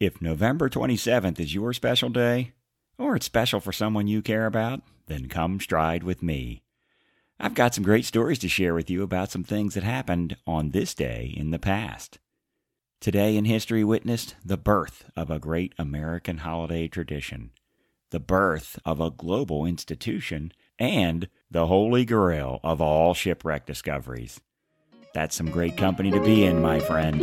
If November 27th is your special day, or it's special for someone you care about, then come stride with me. I've got some great stories to share with you about some things that happened on this day in the past. Today in history witnessed the birth of a great American holiday tradition, the birth of a global institution, and the holy grail of all shipwreck discoveries. That's some great company to be in, my friend.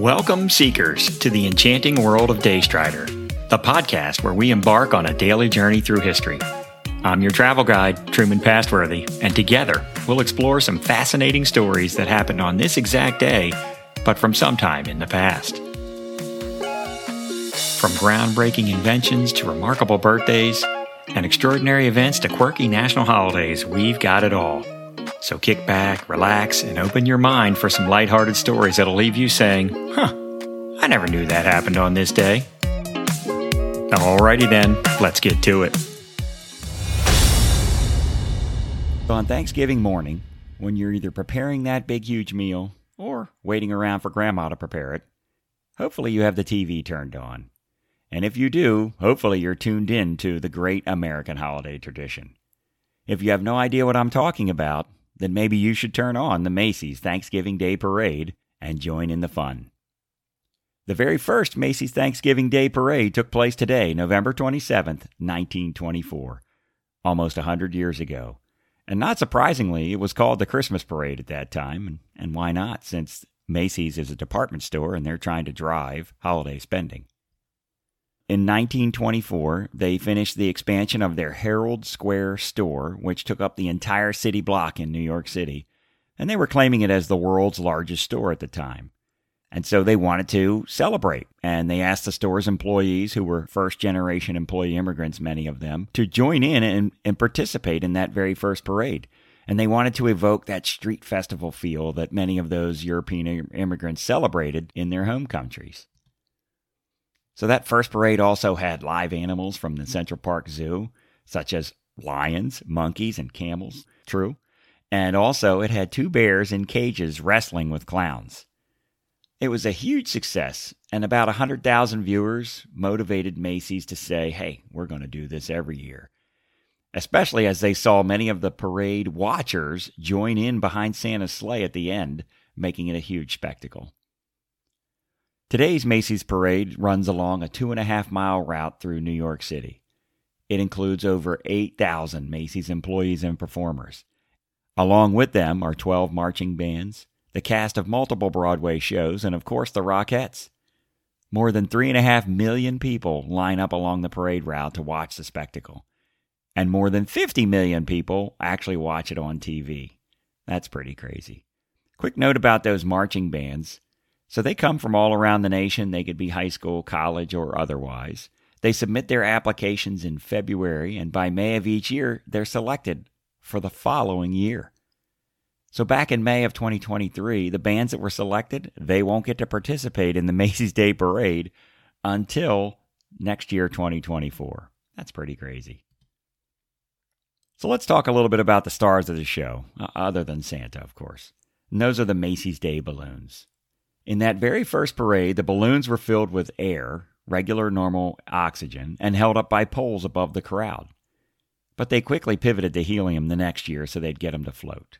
Welcome, Seekers, to the enchanting world of Daystrider, the podcast where we embark on a daily journey through history. I'm your travel guide, Truman Pastworthy, and together we'll explore some fascinating stories that happened on this exact day, but from some time in the past. From groundbreaking inventions to remarkable birthdays and extraordinary events to quirky national holidays, we've got it all. So kick back, relax, and open your mind for some lighthearted stories that'll leave you saying, huh, I never knew that happened on this day. Alrighty then, let's get to it. So On Thanksgiving morning, when you're either preparing that big huge meal or waiting around for grandma to prepare it, hopefully you have the TV turned on. And if you do, hopefully you're tuned in to the great American holiday tradition. If you have no idea what I'm talking about, then maybe you should turn on the Macy's Thanksgiving Day Parade and join in the fun. The very first Macy's Thanksgiving Day Parade took place today, November 27th, 1924, almost a 100 years ago. And not surprisingly, it was called the Christmas Parade at that time. And why not, since Macy's is a department store and they're trying to drive holiday spending. In 1924, they finished the expansion of their Herald Square store, which took up the entire city block in New York City, and they were claiming it as the world's largest store at the time. And so they wanted to celebrate, and they asked the store's employees, who were first generation employee immigrants, many of them, to join in and, and participate in that very first parade. And they wanted to evoke that street festival feel that many of those European immigrants celebrated in their home countries. So that first parade also had live animals from the Central Park Zoo, such as lions, monkeys, and camels. True. And also, it had two bears in cages wrestling with clowns. It was a huge success, and about 100,000 viewers motivated Macy's to say, hey, we're going to do this every year. Especially as they saw many of the parade watchers join in behind Santa's sleigh at the end, making it a huge spectacle. Today's Macy's Parade runs along a two and a half mile route through New York City. It includes over 8,000 Macy's employees and performers. Along with them are 12 marching bands, the cast of multiple Broadway shows, and of course the Rockettes. More than 3.5 million people line up along the parade route to watch the spectacle. And more than 50 million people actually watch it on TV. That's pretty crazy. Quick note about those marching bands. So they come from all around the nation. They could be high school, college, or otherwise. They submit their applications in February, and by May of each year, they're selected for the following year. So back in May of 2023, the bands that were selected, they won't get to participate in the Macy's Day Parade until next year, 2024. That's pretty crazy. So let's talk a little bit about the stars of the show, uh, other than Santa, of course. And those are the Macy's Day balloons. In that very first parade, the balloons were filled with air, regular normal oxygen, and held up by poles above the crowd. But they quickly pivoted to helium the next year so they'd get them to float.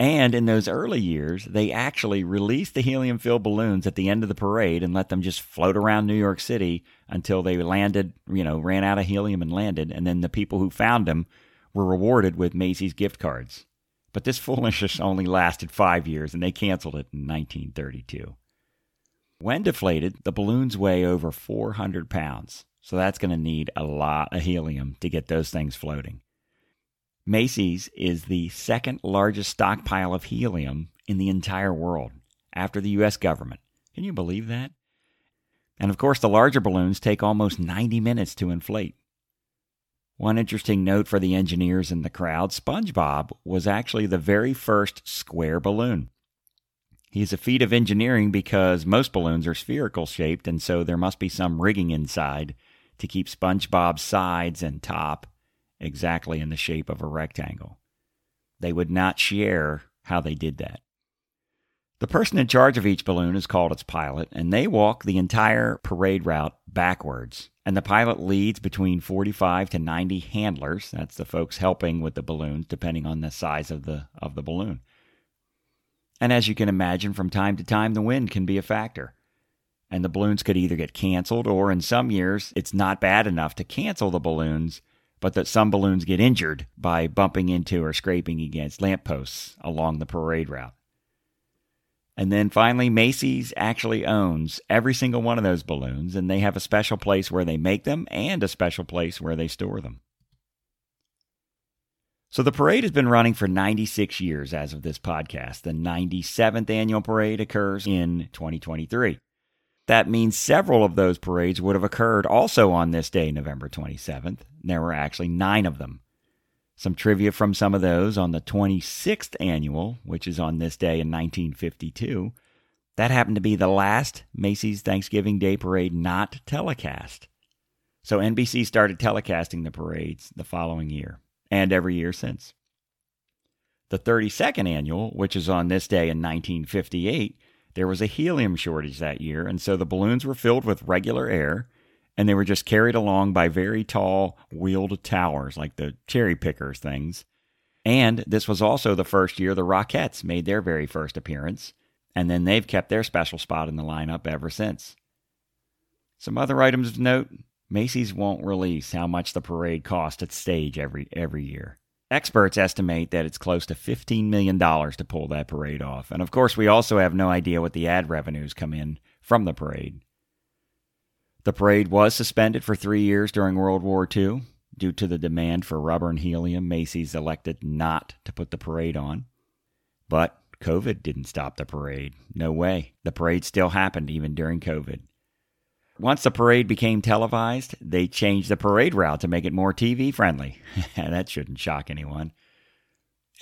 And in those early years, they actually released the helium filled balloons at the end of the parade and let them just float around New York City until they landed, you know, ran out of helium and landed. And then the people who found them were rewarded with Macy's gift cards. But this foolishness only lasted five years and they canceled it in 1932. When deflated, the balloons weigh over 400 pounds, so that's going to need a lot of helium to get those things floating. Macy's is the second largest stockpile of helium in the entire world after the U.S. government. Can you believe that? And of course, the larger balloons take almost 90 minutes to inflate. One interesting note for the engineers in the crowd SpongeBob was actually the very first square balloon. He's a feat of engineering because most balloons are spherical shaped, and so there must be some rigging inside to keep SpongeBob's sides and top exactly in the shape of a rectangle. they would not share how they did that. The person in charge of each balloon is called its pilot, and they walk the entire parade route backwards. And the pilot leads between 45 to 90 handlers. That's the folks helping with the balloons, depending on the size of the, of the balloon. And as you can imagine, from time to time, the wind can be a factor. And the balloons could either get canceled, or in some years, it's not bad enough to cancel the balloons, but that some balloons get injured by bumping into or scraping against lampposts along the parade route. And then finally, Macy's actually owns every single one of those balloons, and they have a special place where they make them and a special place where they store them. So the parade has been running for 96 years as of this podcast. The 97th annual parade occurs in 2023. That means several of those parades would have occurred also on this day, November 27th. There were actually nine of them. Some trivia from some of those on the 26th annual, which is on this day in 1952. That happened to be the last Macy's Thanksgiving Day Parade not telecast. So NBC started telecasting the parades the following year and every year since. The 32nd annual, which is on this day in 1958, there was a helium shortage that year, and so the balloons were filled with regular air and they were just carried along by very tall wheeled towers, like the cherry pickers things. And this was also the first year the Rockettes made their very first appearance, and then they've kept their special spot in the lineup ever since. Some other items of note Macy's won't release how much the parade cost at stage every, every year. Experts estimate that it's close to $15 million to pull that parade off. And of course, we also have no idea what the ad revenues come in from the parade. The parade was suspended for three years during World War II. Due to the demand for rubber and helium, Macy's elected not to put the parade on. But COVID didn't stop the parade. No way. The parade still happened even during COVID. Once the parade became televised, they changed the parade route to make it more TV friendly. that shouldn't shock anyone.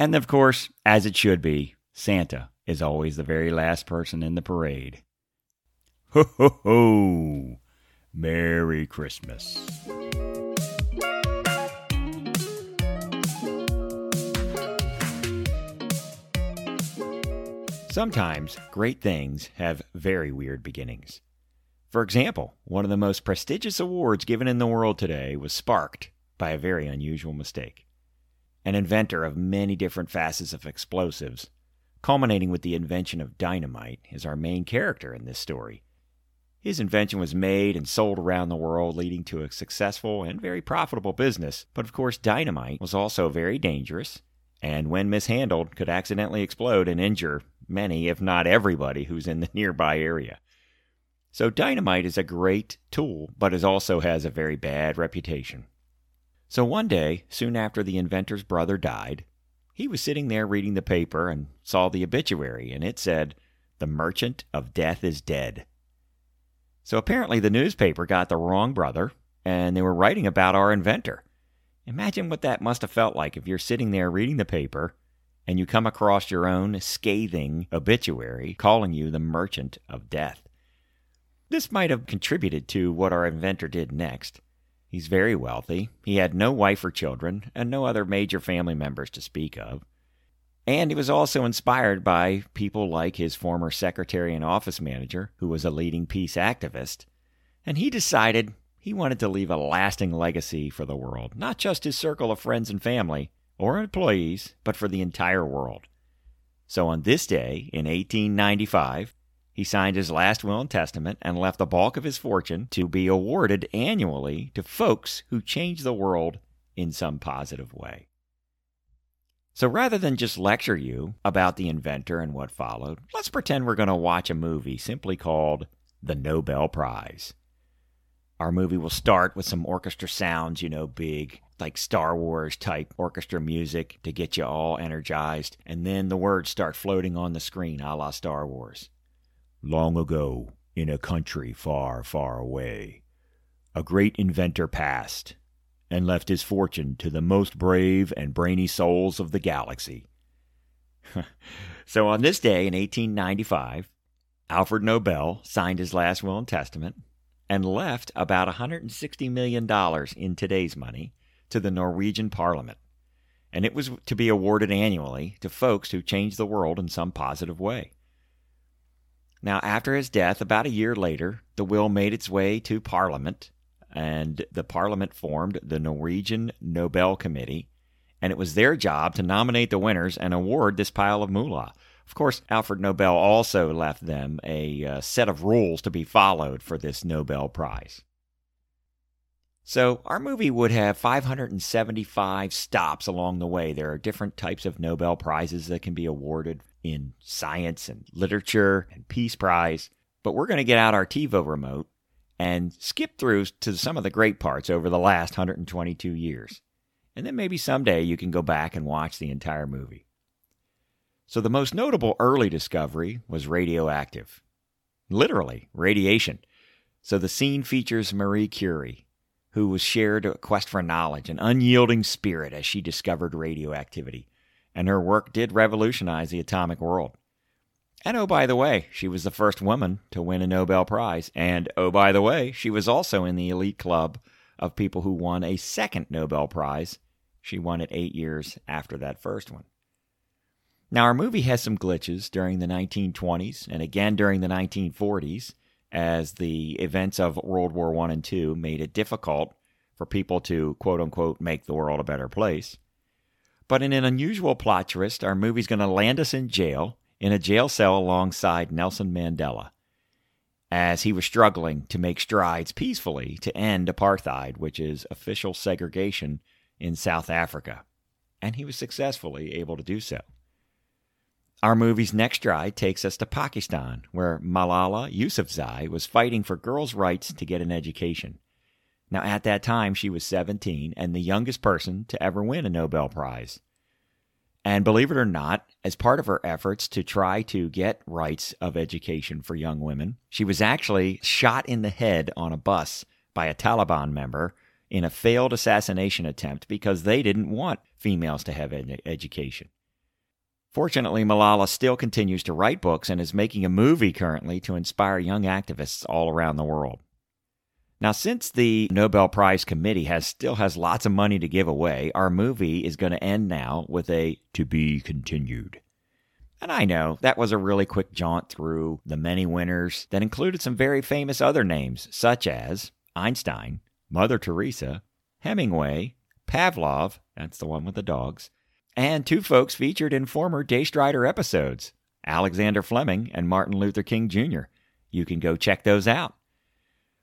And of course, as it should be, Santa is always the very last person in the parade. Ho ho ho! Merry Christmas. Sometimes great things have very weird beginnings. For example, one of the most prestigious awards given in the world today was sparked by a very unusual mistake. An inventor of many different facets of explosives, culminating with the invention of dynamite, is our main character in this story. His invention was made and sold around the world, leading to a successful and very profitable business. But of course, dynamite was also very dangerous, and when mishandled, could accidentally explode and injure many, if not everybody, who's in the nearby area. So, dynamite is a great tool, but it also has a very bad reputation. So, one day, soon after the inventor's brother died, he was sitting there reading the paper and saw the obituary, and it said, The merchant of death is dead. So apparently the newspaper got the wrong brother, and they were writing about our inventor. Imagine what that must have felt like if you're sitting there reading the paper and you come across your own scathing obituary calling you the merchant of death. This might have contributed to what our inventor did next. He's very wealthy. He had no wife or children, and no other major family members to speak of. And he was also inspired by people like his former secretary and office manager, who was a leading peace activist. And he decided he wanted to leave a lasting legacy for the world, not just his circle of friends and family or employees, but for the entire world. So on this day in 1895, he signed his last will and testament and left the bulk of his fortune to be awarded annually to folks who change the world in some positive way. So rather than just lecture you about the inventor and what followed, let's pretend we're going to watch a movie simply called The Nobel Prize. Our movie will start with some orchestra sounds, you know, big, like Star Wars type orchestra music to get you all energized, and then the words start floating on the screen a la Star Wars. Long ago, in a country far, far away, a great inventor passed and left his fortune to the most brave and brainy souls of the galaxy. so on this day in 1895, Alfred Nobel signed his last will and testament and left about $160 million in today's money to the Norwegian Parliament. and it was to be awarded annually to folks who changed the world in some positive way. Now, after his death, about a year later, the will made its way to Parliament, and the Parliament formed the Norwegian Nobel Committee, and it was their job to nominate the winners and award this pile of moolah. Of course, Alfred Nobel also left them a uh, set of rules to be followed for this Nobel Prize. So, our movie would have 575 stops along the way. There are different types of Nobel Prizes that can be awarded in science and literature and Peace Prize. But we're going to get out our TiVo remote and skip through to some of the great parts over the last 122 years. And then maybe someday you can go back and watch the entire movie. So, the most notable early discovery was radioactive. Literally, radiation. So, the scene features Marie Curie, who was shared a quest for knowledge, an unyielding spirit as she discovered radioactivity. And her work did revolutionize the atomic world. And oh, by the way, she was the first woman to win a Nobel Prize. And oh, by the way, she was also in the elite club of people who won a second Nobel Prize. She won it eight years after that first one. Now, our movie has some glitches during the 1920s and again during the 1940s, as the events of World War I and II made it difficult for people to quote unquote make the world a better place. But in an unusual plot twist, our movie's going to land us in jail, in a jail cell alongside Nelson Mandela, as he was struggling to make strides peacefully to end apartheid, which is official segregation in South Africa. And he was successfully able to do so. Our movie's next ride takes us to Pakistan, where Malala Yousafzai was fighting for girls' rights to get an education. Now, at that time, she was 17 and the youngest person to ever win a Nobel Prize. And believe it or not, as part of her efforts to try to get rights of education for young women, she was actually shot in the head on a bus by a Taliban member in a failed assassination attempt because they didn't want females to have ed- education. Fortunately, Malala still continues to write books and is making a movie currently to inspire young activists all around the world. Now, since the Nobel Prize Committee has still has lots of money to give away, our movie is going to end now with a to be continued. And I know that was a really quick jaunt through the many winners that included some very famous other names, such as Einstein, Mother Teresa, Hemingway, Pavlov, that's the one with the dogs, and two folks featured in former Daystrider episodes Alexander Fleming and Martin Luther King Jr. You can go check those out.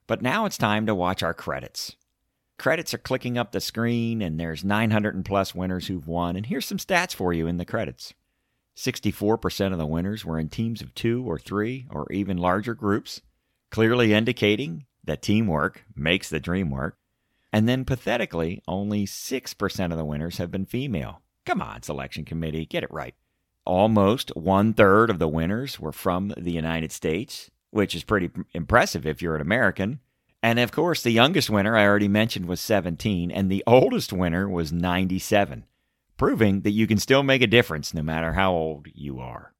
But now it's time to watch our credits. Credits are clicking up the screen, and there's 900 and plus winners who've won. And here's some stats for you in the credits 64% of the winners were in teams of two or three or even larger groups, clearly indicating that teamwork makes the dream work. And then pathetically, only 6% of the winners have been female. Come on, selection committee, get it right. Almost one third of the winners were from the United States, which is pretty impressive if you're an American. And of course, the youngest winner I already mentioned was 17, and the oldest winner was 97, proving that you can still make a difference no matter how old you are.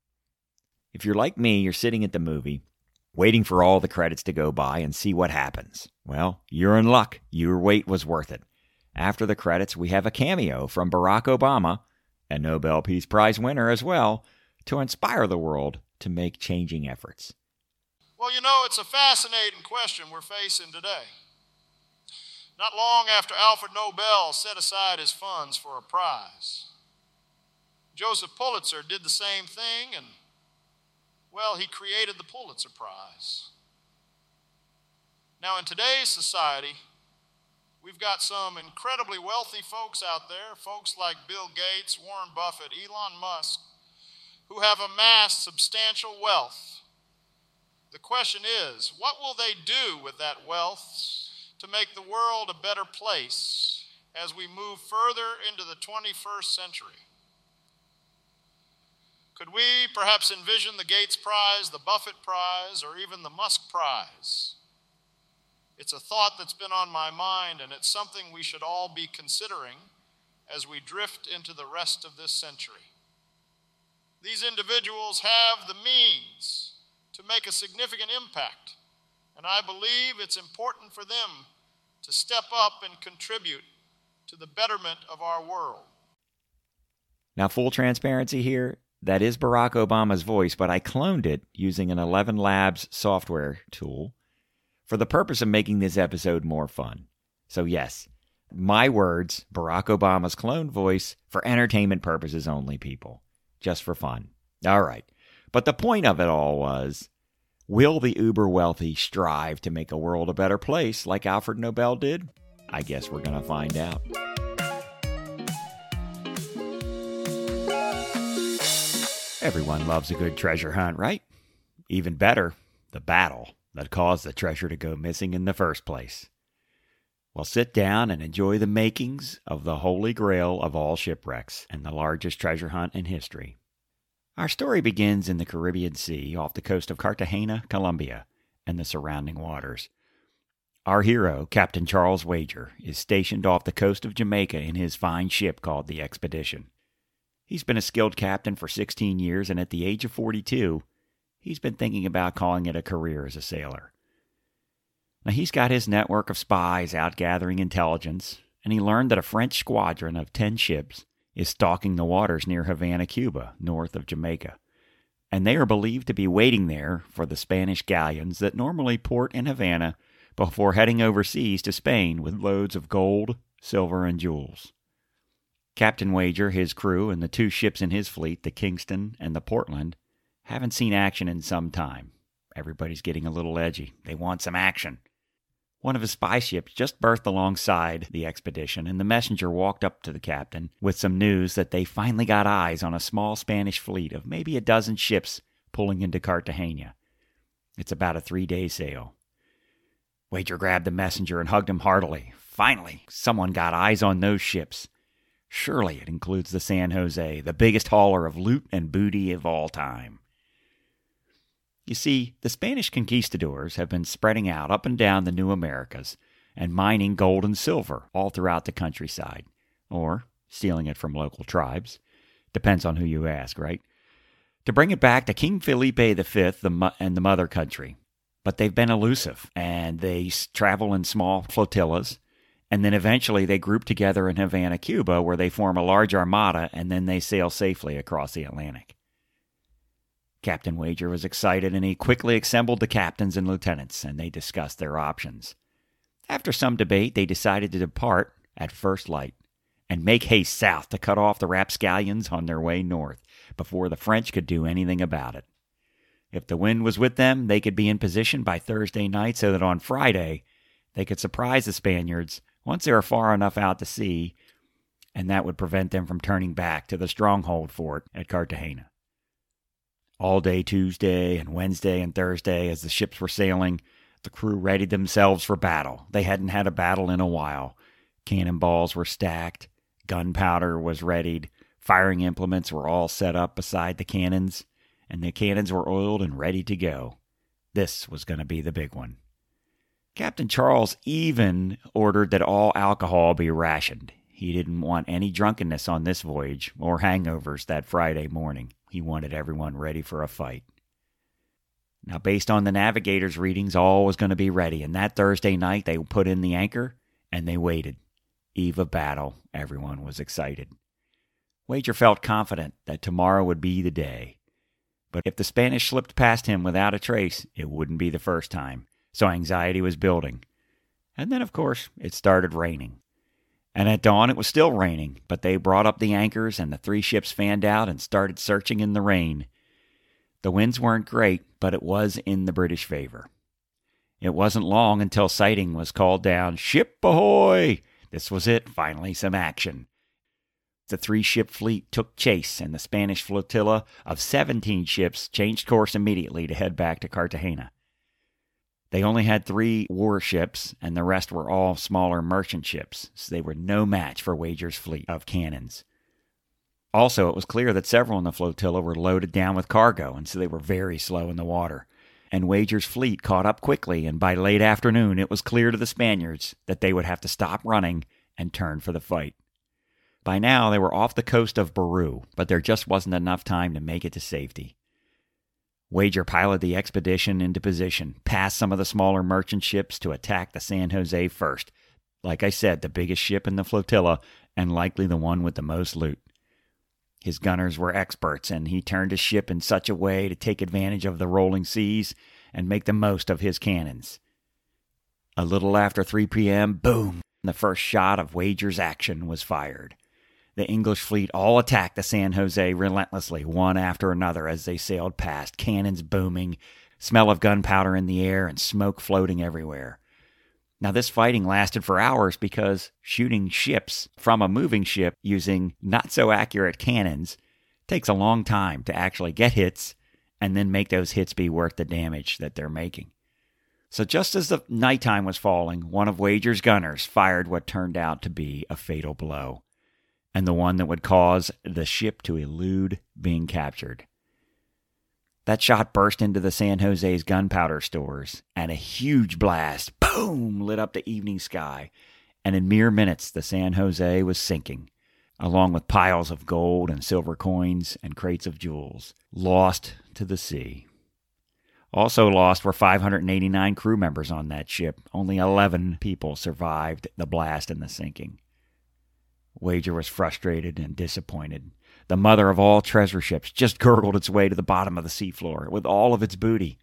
If you're like me, you're sitting at the movie, waiting for all the credits to go by and see what happens. Well, you're in luck. Your wait was worth it. After the credits, we have a cameo from Barack Obama, a Nobel Peace Prize winner as well, to inspire the world to make changing efforts. Well, you know, it's a fascinating question we're facing today. Not long after Alfred Nobel set aside his funds for a prize, Joseph Pulitzer did the same thing, and, well, he created the Pulitzer Prize. Now, in today's society, We've got some incredibly wealthy folks out there, folks like Bill Gates, Warren Buffett, Elon Musk, who have amassed substantial wealth. The question is, what will they do with that wealth to make the world a better place as we move further into the 21st century? Could we perhaps envision the Gates Prize, the Buffett Prize, or even the Musk Prize? It's a thought that's been on my mind, and it's something we should all be considering as we drift into the rest of this century. These individuals have the means to make a significant impact, and I believe it's important for them to step up and contribute to the betterment of our world. Now, full transparency here, that is Barack Obama's voice, but I cloned it using an 11 Labs software tool for the purpose of making this episode more fun. So, yes, my words, Barack Obama's cloned voice, for entertainment purposes only, people. Just for fun. All right. But the point of it all was will the uber wealthy strive to make a world a better place like Alfred Nobel did? I guess we're going to find out. Everyone loves a good treasure hunt, right? Even better, the battle that caused the treasure to go missing in the first place. Well, sit down and enjoy the makings of the holy grail of all shipwrecks and the largest treasure hunt in history. Our story begins in the Caribbean Sea off the coast of Cartagena, Colombia, and the surrounding waters. Our hero, Captain Charles Wager, is stationed off the coast of Jamaica in his fine ship called the Expedition. He's been a skilled captain for 16 years, and at the age of 42, he's been thinking about calling it a career as a sailor. Now, he's got his network of spies out gathering intelligence, and he learned that a French squadron of 10 ships is stalking the waters near Havana, Cuba, north of Jamaica. And they are believed to be waiting there for the Spanish galleons that normally port in Havana before heading overseas to Spain with loads of gold, silver, and jewels. Captain Wager, his crew, and the two ships in his fleet, the Kingston and the Portland, haven't seen action in some time. Everybody's getting a little edgy. They want some action. One of his spy ships just berthed alongside the expedition, and the messenger walked up to the captain with some news that they finally got eyes on a small Spanish fleet of maybe a dozen ships pulling into Cartagena. It's about a three day sail. Wager grabbed the messenger and hugged him heartily. Finally, someone got eyes on those ships. Surely it includes the San Jose, the biggest hauler of loot and booty of all time. You see, the Spanish conquistadors have been spreading out up and down the New Americas and mining gold and silver all throughout the countryside, or stealing it from local tribes. Depends on who you ask, right? To bring it back to King Felipe V the, and the mother country. But they've been elusive, and they travel in small flotillas and then eventually they group together in Havana, Cuba, where they form a large armada and then they sail safely across the Atlantic. Captain Wager was excited and he quickly assembled the captains and lieutenants and they discussed their options. After some debate, they decided to depart at first light and make haste south to cut off the rapscallions on their way north before the French could do anything about it. If the wind was with them, they could be in position by Thursday night so that on Friday they could surprise the Spaniards once they were far enough out to sea, and that would prevent them from turning back to the stronghold fort at Cartagena. All day Tuesday and Wednesday and Thursday, as the ships were sailing, the crew readied themselves for battle. They hadn't had a battle in a while. Cannonballs were stacked, gunpowder was readied, firing implements were all set up beside the cannons, and the cannons were oiled and ready to go. This was going to be the big one. Captain Charles even ordered that all alcohol be rationed. He didn't want any drunkenness on this voyage or hangovers that Friday morning. He wanted everyone ready for a fight. Now, based on the navigator's readings, all was going to be ready, and that Thursday night they put in the anchor and they waited. Eve of battle, everyone was excited. Wager felt confident that tomorrow would be the day. But if the Spanish slipped past him without a trace, it wouldn't be the first time so anxiety was building. And then, of course, it started raining. And at dawn, it was still raining, but they brought up the anchors and the three ships fanned out and started searching in the rain. The winds weren't great, but it was in the British favor. It wasn't long until sighting was called down Ship ahoy! This was it, finally, some action. The three ship fleet took chase, and the Spanish flotilla of 17 ships changed course immediately to head back to Cartagena. They only had three warships, and the rest were all smaller merchant ships, so they were no match for Wager's fleet of cannons. Also, it was clear that several in the flotilla were loaded down with cargo, and so they were very slow in the water. And Wager's fleet caught up quickly, and by late afternoon it was clear to the Spaniards that they would have to stop running and turn for the fight. By now they were off the coast of Baru, but there just wasn't enough time to make it to safety. Wager piloted the expedition into position, past some of the smaller merchant ships to attack the San Jose first. Like I said, the biggest ship in the flotilla and likely the one with the most loot. His gunners were experts, and he turned his ship in such a way to take advantage of the rolling seas and make the most of his cannons. A little after 3 p.m., boom, the first shot of Wager's action was fired. The English fleet all attacked the San Jose relentlessly, one after another, as they sailed past, cannons booming, smell of gunpowder in the air, and smoke floating everywhere. Now, this fighting lasted for hours because shooting ships from a moving ship using not so accurate cannons takes a long time to actually get hits and then make those hits be worth the damage that they're making. So, just as the nighttime was falling, one of Wager's gunners fired what turned out to be a fatal blow, and the one that would cause the ship to elude being captured. That shot burst into the San Jose's gunpowder stores, and a huge blast, boom, lit up the evening sky. And in mere minutes, the San Jose was sinking, along with piles of gold and silver coins and crates of jewels, lost to the sea. Also lost were 589 crew members on that ship. Only 11 people survived the blast and the sinking. Wager was frustrated and disappointed the mother of all treasure ships, just gurgled its way to the bottom of the seafloor with all of its booty.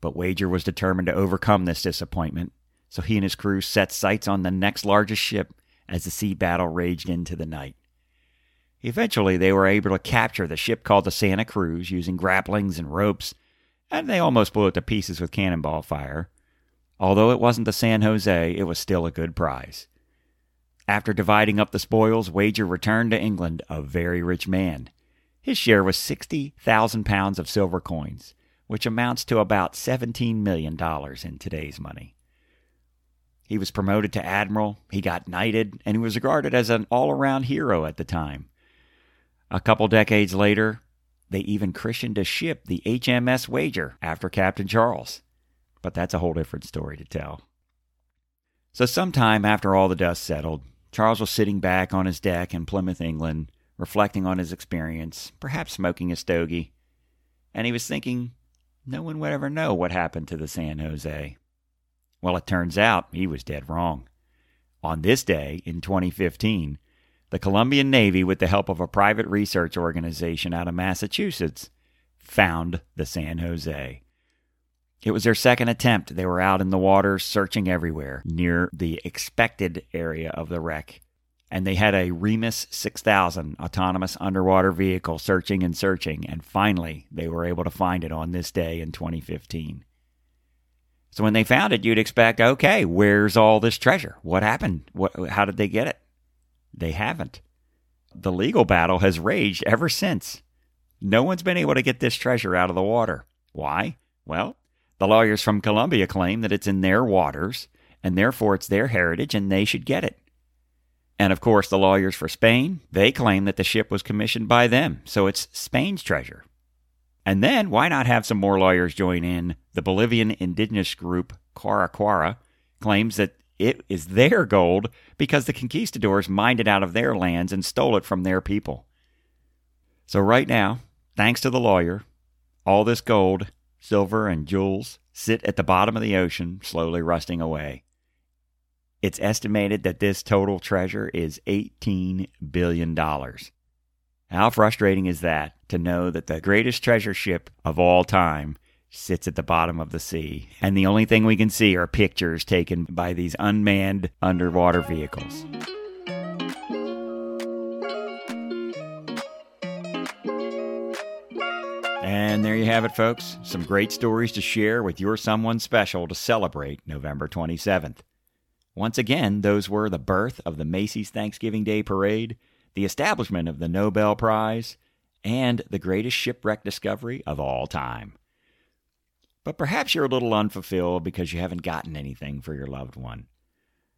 But Wager was determined to overcome this disappointment, so he and his crew set sights on the next largest ship as the sea battle raged into the night. Eventually, they were able to capture the ship called the Santa Cruz using grapplings and ropes, and they almost blew it to pieces with cannonball fire. Although it wasn't the San Jose, it was still a good prize. After dividing up the spoils, Wager returned to England a very rich man. His share was 60,000 pounds of silver coins, which amounts to about $17 million in today's money. He was promoted to admiral, he got knighted, and he was regarded as an all around hero at the time. A couple decades later, they even christened a ship the HMS Wager after Captain Charles. But that's a whole different story to tell. So, sometime after all the dust settled, Charles was sitting back on his deck in Plymouth, England, reflecting on his experience, perhaps smoking a stogie. And he was thinking, no one would ever know what happened to the San Jose. Well, it turns out he was dead wrong. On this day, in 2015, the Colombian Navy, with the help of a private research organization out of Massachusetts, found the San Jose. It was their second attempt. They were out in the water searching everywhere near the expected area of the wreck. And they had a Remus 6000 autonomous underwater vehicle searching and searching. And finally, they were able to find it on this day in 2015. So when they found it, you'd expect, okay, where's all this treasure? What happened? What, how did they get it? They haven't. The legal battle has raged ever since. No one's been able to get this treasure out of the water. Why? Well, the lawyers from Colombia claim that it's in their waters, and therefore it's their heritage and they should get it. And of course, the lawyers for Spain, they claim that the ship was commissioned by them, so it's Spain's treasure. And then, why not have some more lawyers join in? The Bolivian indigenous group, Quara claims that it is their gold because the conquistadors mined it out of their lands and stole it from their people. So, right now, thanks to the lawyer, all this gold silver, and jewels sit at the bottom of the ocean, slowly rusting away. It's estimated that this total treasure is $18 billion. How frustrating is that to know that the greatest treasure ship of all time sits at the bottom of the sea, and the only thing we can see are pictures taken by these unmanned underwater vehicles? And there you have it, folks. Some great stories to share with your someone special to celebrate November 27th. Once again, those were the birth of the Macy's Thanksgiving Day Parade, the establishment of the Nobel Prize, and the greatest shipwreck discovery of all time. But perhaps you're a little unfulfilled because you haven't gotten anything for your loved one.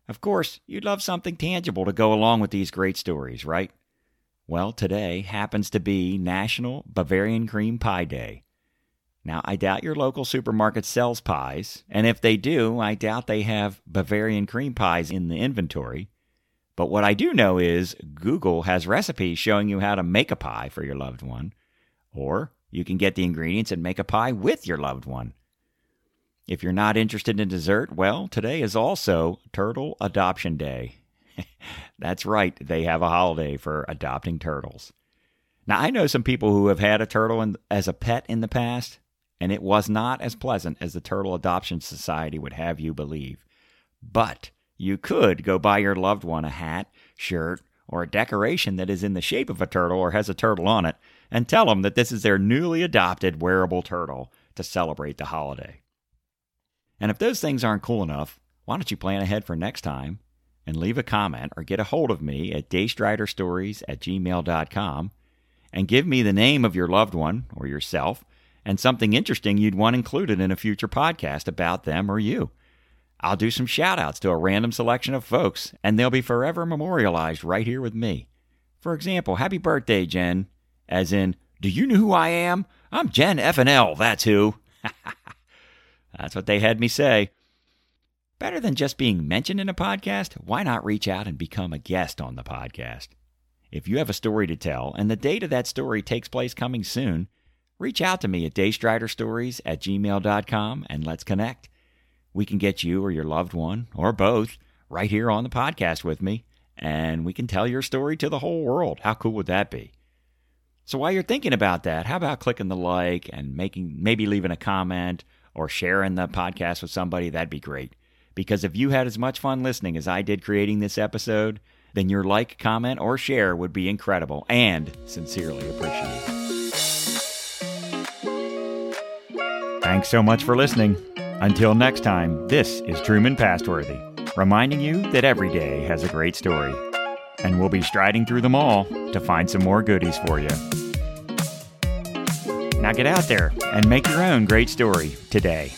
Of course, you'd love something tangible to go along with these great stories, right? Well, today happens to be National Bavarian Cream Pie Day. Now, I doubt your local supermarket sells pies, and if they do, I doubt they have Bavarian cream pies in the inventory. But what I do know is Google has recipes showing you how to make a pie for your loved one, or you can get the ingredients and make a pie with your loved one. If you're not interested in dessert, well, today is also Turtle Adoption Day. That's right, they have a holiday for adopting turtles. Now, I know some people who have had a turtle in, as a pet in the past, and it was not as pleasant as the Turtle Adoption Society would have you believe. But you could go buy your loved one a hat, shirt, or a decoration that is in the shape of a turtle or has a turtle on it, and tell them that this is their newly adopted wearable turtle to celebrate the holiday. And if those things aren't cool enough, why don't you plan ahead for next time and leave a comment or get a hold of me at daystriderstories at gmail.com and give me the name of your loved one or yourself and something interesting you'd want included in a future podcast about them or you. I'll do some shout outs to a random selection of folks, and they'll be forever memorialized right here with me. For example, happy birthday, Jen. As in, do you know who I am? I'm Jen FNL, that's who. that's what they had me say. Better than just being mentioned in a podcast, why not reach out and become a guest on the podcast? If you have a story to tell and the date of that story takes place coming soon, reach out to me at daystriderstories at gmail.com and let's connect we can get you or your loved one or both right here on the podcast with me, and we can tell your story to the whole world. How cool would that be? So while you're thinking about that, how about clicking the like and making maybe leaving a comment or sharing the podcast with somebody? That'd be great. Because if you had as much fun listening as I did creating this episode, then your like, comment, or share would be incredible and sincerely appreciated. Thanks so much for listening. Until next time, this is Truman Pastworthy, reminding you that every day has a great story. And we'll be striding through them all to find some more goodies for you. Now get out there and make your own great story today.